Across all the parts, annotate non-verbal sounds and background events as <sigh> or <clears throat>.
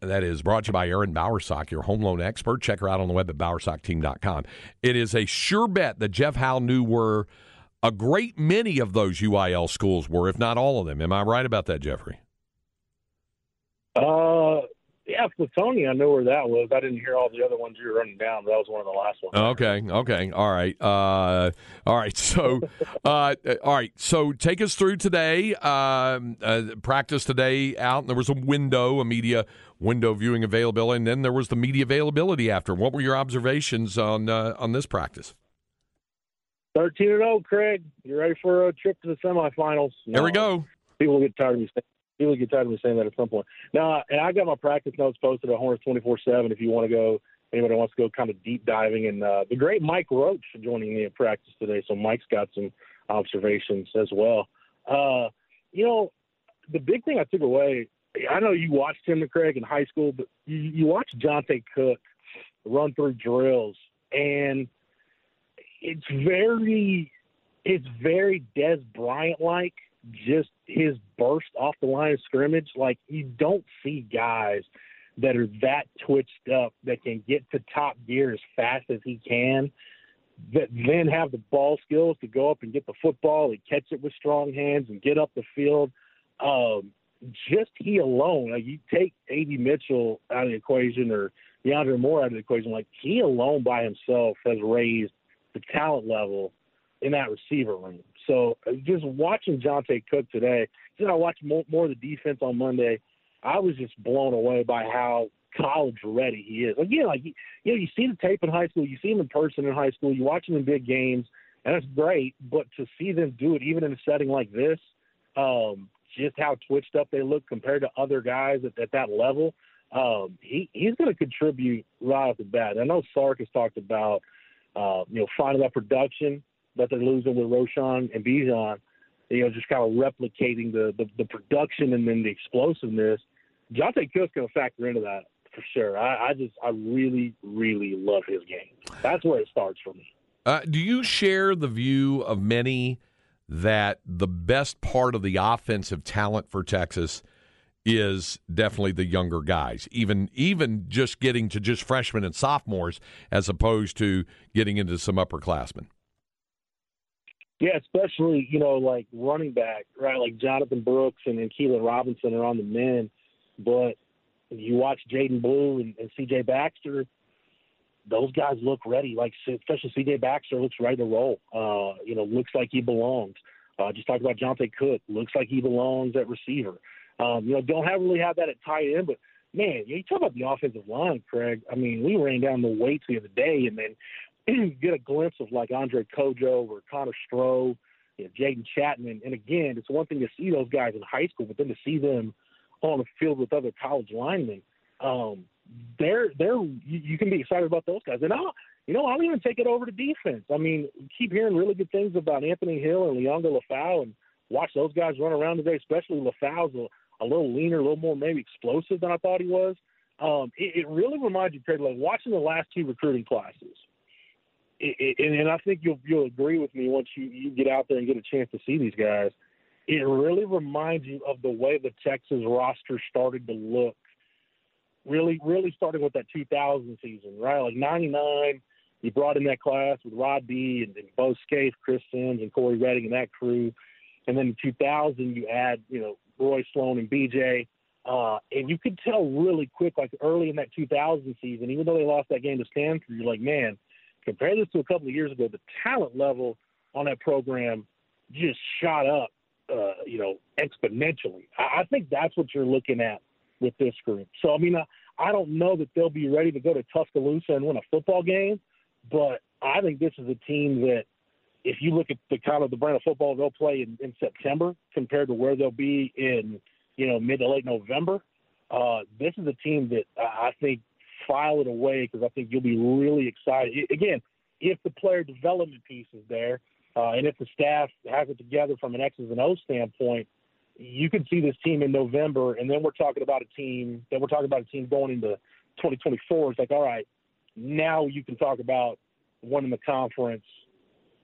That is brought to you by Erin Bowersock, your home loan expert. Check her out on the web at bowersockteam.com. It is a sure bet that Jeff Howe knew were a great many of those UIL schools were, if not all of them. Am I right about that, Jeffrey? Yeah, Flatonia, I know where that was. I didn't hear all the other ones you were running down, but that was one of the last ones. Okay, okay, all right, uh, all right. <laughs> So, uh, all right. So, take us through today. Um, uh, practice today out, and there was a window, a media window viewing availability, and then there was the media availability after. What were your observations on uh, on this practice? Thirteen and zero, Craig. You ready for a trip to the semifinals? No. There we go. People get tired of me saying people get tired of me saying that at some point. Now, and I got my practice notes posted at Horns twenty four seven. If you want to go, anybody wants to go, kind of deep diving. And uh, the great Mike Roach joining me at practice today, so Mike's got some observations as well. Uh, you know, the big thing I took away. I know you watched him, Craig, in high school, but you, you watched Johntay Cook run through drills, and it's very, it's very Dez Bryant like just his burst off the line of scrimmage. Like you don't see guys that are that twitched up that can get to top gear as fast as he can, that then have the ball skills to go up and get the football and catch it with strong hands and get up the field. Um, just he alone, like you take A.D. Mitchell out of the equation or DeAndre Moore out of the equation, like he alone by himself has raised the talent level in that receiver room. So uh, just watching Johntay Cook today, know, I watched more, more of the defense on Monday. I was just blown away by how college ready he is. Again, like you know, you see the tape in high school, you see him in person in high school, you watch him in big games, and that's great. But to see them do it even in a setting like this, um, just how twitched up they look compared to other guys at, at that level, um, he he's going to contribute right off the bat. I know Sark has talked about uh, you know finding that production that they're losing with Roschon and Bijan, you know, just kind of replicating the, the, the production and then the explosiveness. Johntay Cook's going to factor into that for sure. I, I, just, I really, really love his game. That's where it starts for me. Uh, do you share the view of many that the best part of the offensive talent for Texas is definitely the younger guys, even even just getting to just freshmen and sophomores as opposed to getting into some upperclassmen? Yeah, especially you know like running back, right? Like Jonathan Brooks and, and Keilan Robinson are on the men, but you watch Jaydon Blue and, and C.J. Baxter. Those guys look ready. Like especially C.J. Baxter looks ready to roll. Uh, you know, looks like he belongs. Uh, just talked about Johntay Cook. Looks like he belongs at receiver. Um, you know, don't have really have that at tight end, but man, you talk about the offensive line, Craig. I mean, we ran down the weights the other day, and then <clears throat> get a glimpse of like Andre Cojoe or Connor Stroh, you know, Jaden Chapman. And again, it's one thing to see those guys in high school, but then to see them on the field with other college linemen, um, they're they're you, you can be excited about those guys. And I'll you know I'll even take it over to defense. I mean, keep hearing really good things about Anthony Hill and Liona Lefau, and watch those guys run around today. Especially Lefau's a, a little leaner, a little more maybe explosive than I thought he was. Um, it, it really reminds you, Craig, like watching the last two recruiting classes it, and, and I think you'll you'll agree with me once you you get out there and get a chance to see these guys. It really reminds you of the way the Texas roster started to look. Really, really starting with that 2000 season, right? Like '99, you brought in that class with Rod B and, and Bo Scaife, Chris Simms, and Cory Redding and that crew. And then in 2000, you add, you know, Roy Sloan and BJ. Uh, and you could tell really quick, like early in that 2000 season, even though they lost that game to Stanford, you're like, man, compare this to a couple of years ago, the talent level on that program just shot up, uh, you know, exponentially. I, I think that's what you're looking at with this group. So, I mean, I, I don't know that they'll be ready to go to Tuscaloosa and win a football game, but I think this is a team that, if you look at the kind of the brand of football they'll play in, in September compared to where they'll be in, you know, mid to late November, uh, this is a team that I think file it away because I think you'll be really excited. Again, if the player development piece is there, uh, and if the staff has it together from an X's and O standpoint, you can see this team in November, and then we're talking about a team. Then we're talking about a team going into 2024. It's like, all right, now you can talk about winning the conference,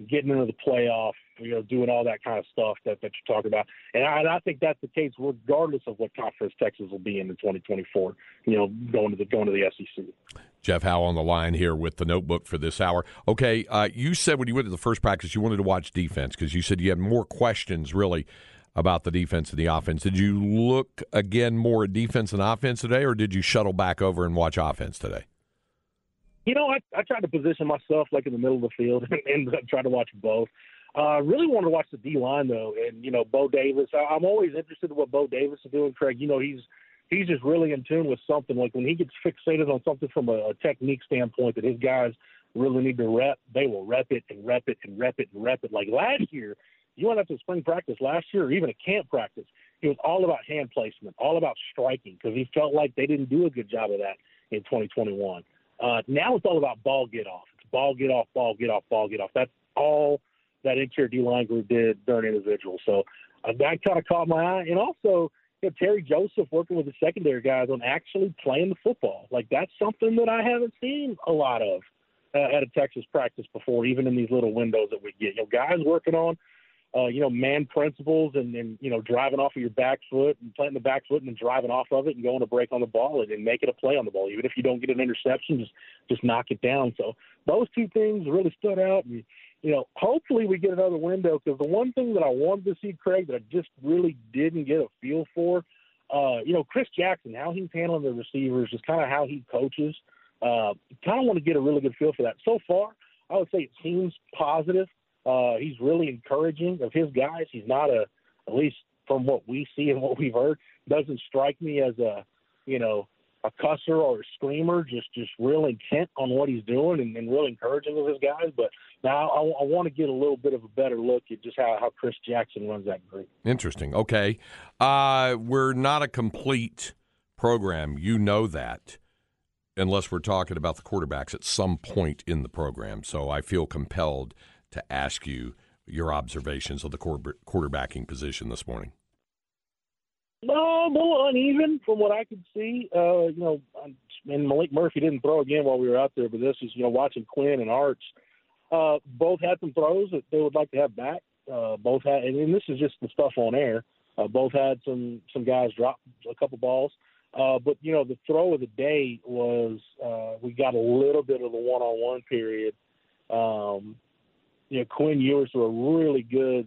getting into the playoff, you know, doing all that kind of stuff that, that you're talking about. And I, and I think that's the case regardless of what conference Texas will be in in 2024, you know, going to the going to the SEC. Jeff Howe on the line here with the notebook for this hour. Okay, uh, you said when you went to the first practice you wanted to watch defense because you said you had more questions really about the defense and the offense. Did you look again more at defense and offense today, or did you shuttle back over and watch offense today? You know, I, I tried to position myself like in the middle of the field <laughs> and, and try to watch both. Uh, really wanted to watch the D line though, and you know Bo Davis. I, I'm always interested in what Bo Davis is doing. Craig, you know he's he's just really in tune with something. Like when he gets fixated on something from a, a technique standpoint that his guys really need to rep, they will rep it and rep it and rep it and rep it. Like last year, you went up to spring practice last year, or even a camp practice. It was all about hand placement, all about striking, because he felt like they didn't do a good job of that in 2021. Uh, now it's all about ball get off. It's ball get off, ball get off, ball get off. That's all that interior D line group did during individual. So uh, that kind of caught my eye. And also, you know, Terry Joseph working with the secondary guys on actually playing the football. Like that's something that I haven't seen a lot of uh, at a Texas practice before, even in these little windows that we get. You know, guys working on, uh, you know, man principles and, and, you know, driving off of your back foot and planting the back foot and then driving off of it and going to break on the ball and, and making a play on the ball. Even if you don't get an interception, just, just knock it down. So those two things really stood out. And, you know, hopefully we get another window because the one thing that I wanted to see, Craig, that I just really didn't get a feel for, uh, you know, Chris Jackson, how he's handling the receivers, just kind of how he coaches. Uh, kind of want to get a really good feel for that. So far, I would say it seems positive. Uh, he's really encouraging of his guys. He's not a, at least from what we see and what we've heard, doesn't strike me as a, you know, a cusser or a screamer, just just real intent on what he's doing and, and real encouraging of his guys. But now I, I want to get a little bit of a better look at just how, how Chris Jackson runs that group. Interesting. Okay, uh, we're not a complete program. You know that, unless we're talking about the quarterbacks at some point in the program. So I feel compelled to ask you your observations of the quarterbacking position this morning. No, a little uneven from what I could see. Uh, you know, and Maalik Murphy didn't throw again while we were out there, but this is you know watching Quinn and Arch. Uh, both had some throws that they would like to have back. Uh, both had, and this is just the stuff on air. Uh, both had some some guys drop a couple balls. Uh, but you know, the throw of the day was uh, we got a little bit of the one-on-one period. Um, you know, Quinn Ewers threw a really good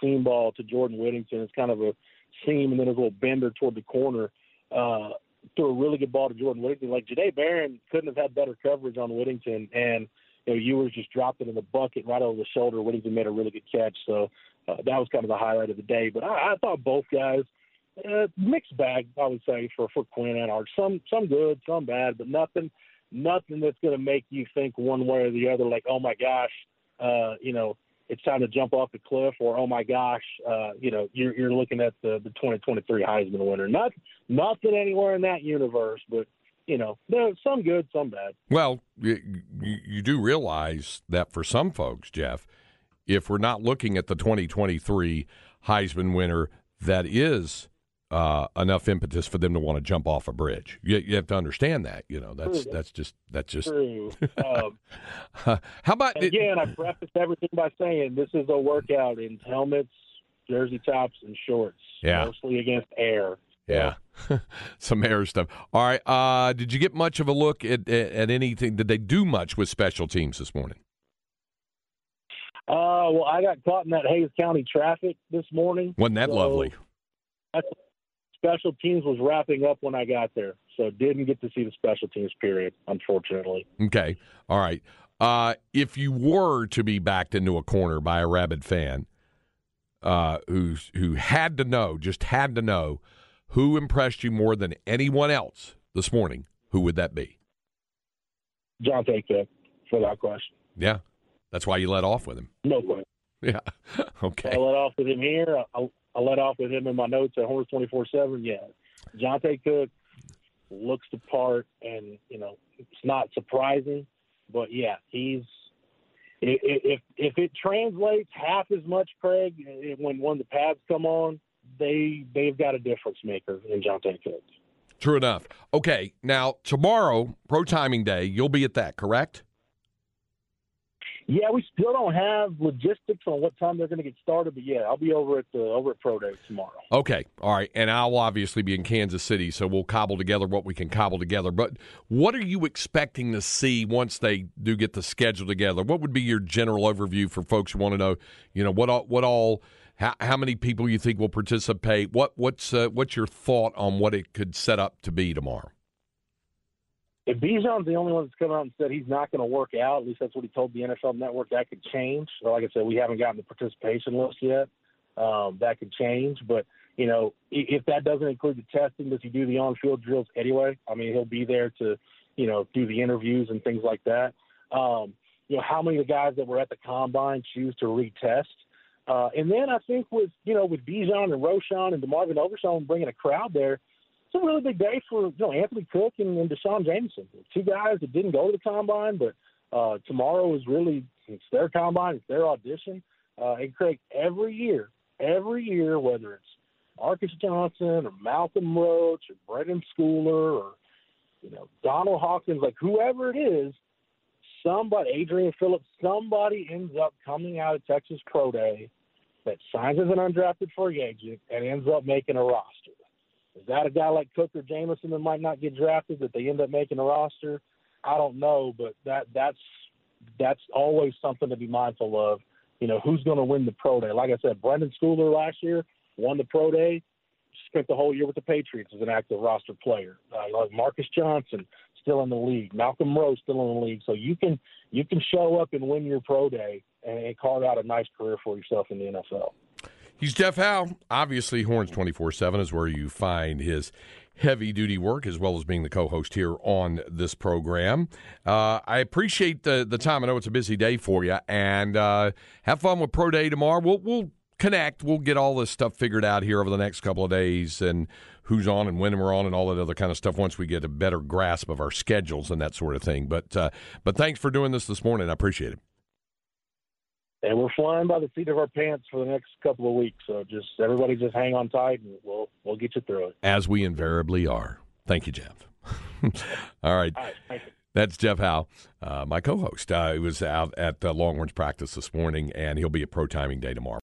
seam ball to Jordan Whittington. It's kind of a seam and then a little bender toward the corner. Uh, threw a really good ball to Jordan Whittington. Like Jahdae Barron couldn't have had better coverage on Whittington, and you know Ewers just dropped it in the bucket right over the shoulder. Whittington made a really good catch, so uh, that was kind of the highlight of the day. But I, I thought both guys uh, mixed bag, I would say for for Quinn and Arch. Some some good, some bad, but nothing nothing that's going to make you think one way or the other. Like oh my gosh, uh, you know it's time to jump off the cliff, or oh my gosh, uh, you know, you're, you're looking at the, the 2023 Heisman winner. Not nothing anywhere in that universe, but you know, some good, some bad. Well, you, you do realize that for some folks, Jeff, if we're not looking at the 2023 Heisman winner that is uh, enough impetus for them to want to jump off a bridge. You, you have to understand that. You know, that's True. that's just that's just. True. Um, <laughs> how about again? I preface everything by saying this is a workout in helmets, jersey tops, and shorts. Yeah. Mostly against air. Yeah, <laughs> some air stuff. All right. Uh, did you get much of a look at, at, at anything? Did they do much with special teams this morning? Uh, well, I got caught in that Hays County traffic this morning. Wasn't that so lovely? That's special teams was wrapping up when I got there, so didn't get to see the special teams period, unfortunately. Okay, all right. Uh, if you were to be backed into a corner by a rabid fan, uh, who's who had to know, just had to know, who impressed you more than anyone else this morning, who would that be? Johntay for that question. Yeah, that's why you let off with him. No question. Yeah. <laughs> okay. I let off with him here. I, I let off with him in my notes at Horns twenty four seven. Yeah, Johntay Cook looks the part, and you know it's not surprising. But yeah, he's if if it translates half as much, Craig, when when the pads come on, they they've got a difference maker in Johntay Cook. True enough. Okay, now tomorrow, pro timing day, you'll be at that, correct? Yeah, we still don't have logistics on what time they're going to get started, but yeah, I'll be over at the over at Pro Day tomorrow. Okay, all right, and I'll obviously be in Kansas City, so we'll cobble together what we can cobble together. But what are you expecting to see once they do get the schedule together? What would be your general overview for folks who want to know, you know, what all, what all, how, how many people you think will participate? What what's uh, what's your thought on what it could set up to be tomorrow? If Bijan's the only one that's come out and said he's not going to work out, at least that's what he told the NFL Network, that could change. So like I said, we haven't gotten the participation list yet. Um, that could change, but you know, if that doesn't include the testing, does he do the on-field drills anyway? I mean, he'll be there to, you know, do the interviews and things like that. Um, you know, how many of the guys that were at the combine choose to retest? Uh, and then I think with you know with Bijan and Roschon and DeMarvion Overshown bringing a crowd there, it's a really big day for you know Anthony Cook and, and D'Shawn Jamison, two guys that didn't go to the combine, but uh, tomorrow is really it's their combine, it's their audition. Uh, and Craig, every year, every year, whether it's Marcus Johnson or Malcolm Roach or Brenden Schooler or you know Donald Hawkins, like whoever it is, somebody, Adrian Phillips, somebody ends up coming out of Texas Pro Day that signs as an undrafted free agent and ends up making a roster. Is that a guy like Cook or Jamison that might not get drafted that they end up making a roster? I don't know, but that that's that's always something to be mindful of. You know, who's going to win the pro day? Like I said, Brenden Schooler last year won the pro day, spent the whole year with the Patriots as an active roster player. Uh, like Marcus Johnson still in the league, Malcolm Roach still in the league. So you can you can show up and win your pro day and, and carve out a nice career for yourself in the NFL. He's Jeff Howe. Obviously, Horns 24 7 is where you find his heavy duty work as well as being the co host here on this program. Uh, I appreciate the, the time. I know it's a busy day for you. And uh, have fun with Pro Day tomorrow. We'll, we'll connect. We'll get all this stuff figured out here over the next couple of days and who's on and when we're on and all that other kind of stuff once we get a better grasp of our schedules and that sort of thing. But, uh, but thanks for doing this this morning. I appreciate it and we're flying by the seat of our pants for the next couple of weeks. So just everybody just hang on tight, and we'll we'll get you through it. As we invariably are. Thank you, Jeff. <laughs> All right. All right That's Jeff Howe, uh, my co-host. Uh, he was out at uh, Longhorns practice this morning, and he'll be at Pro Timing Day tomorrow.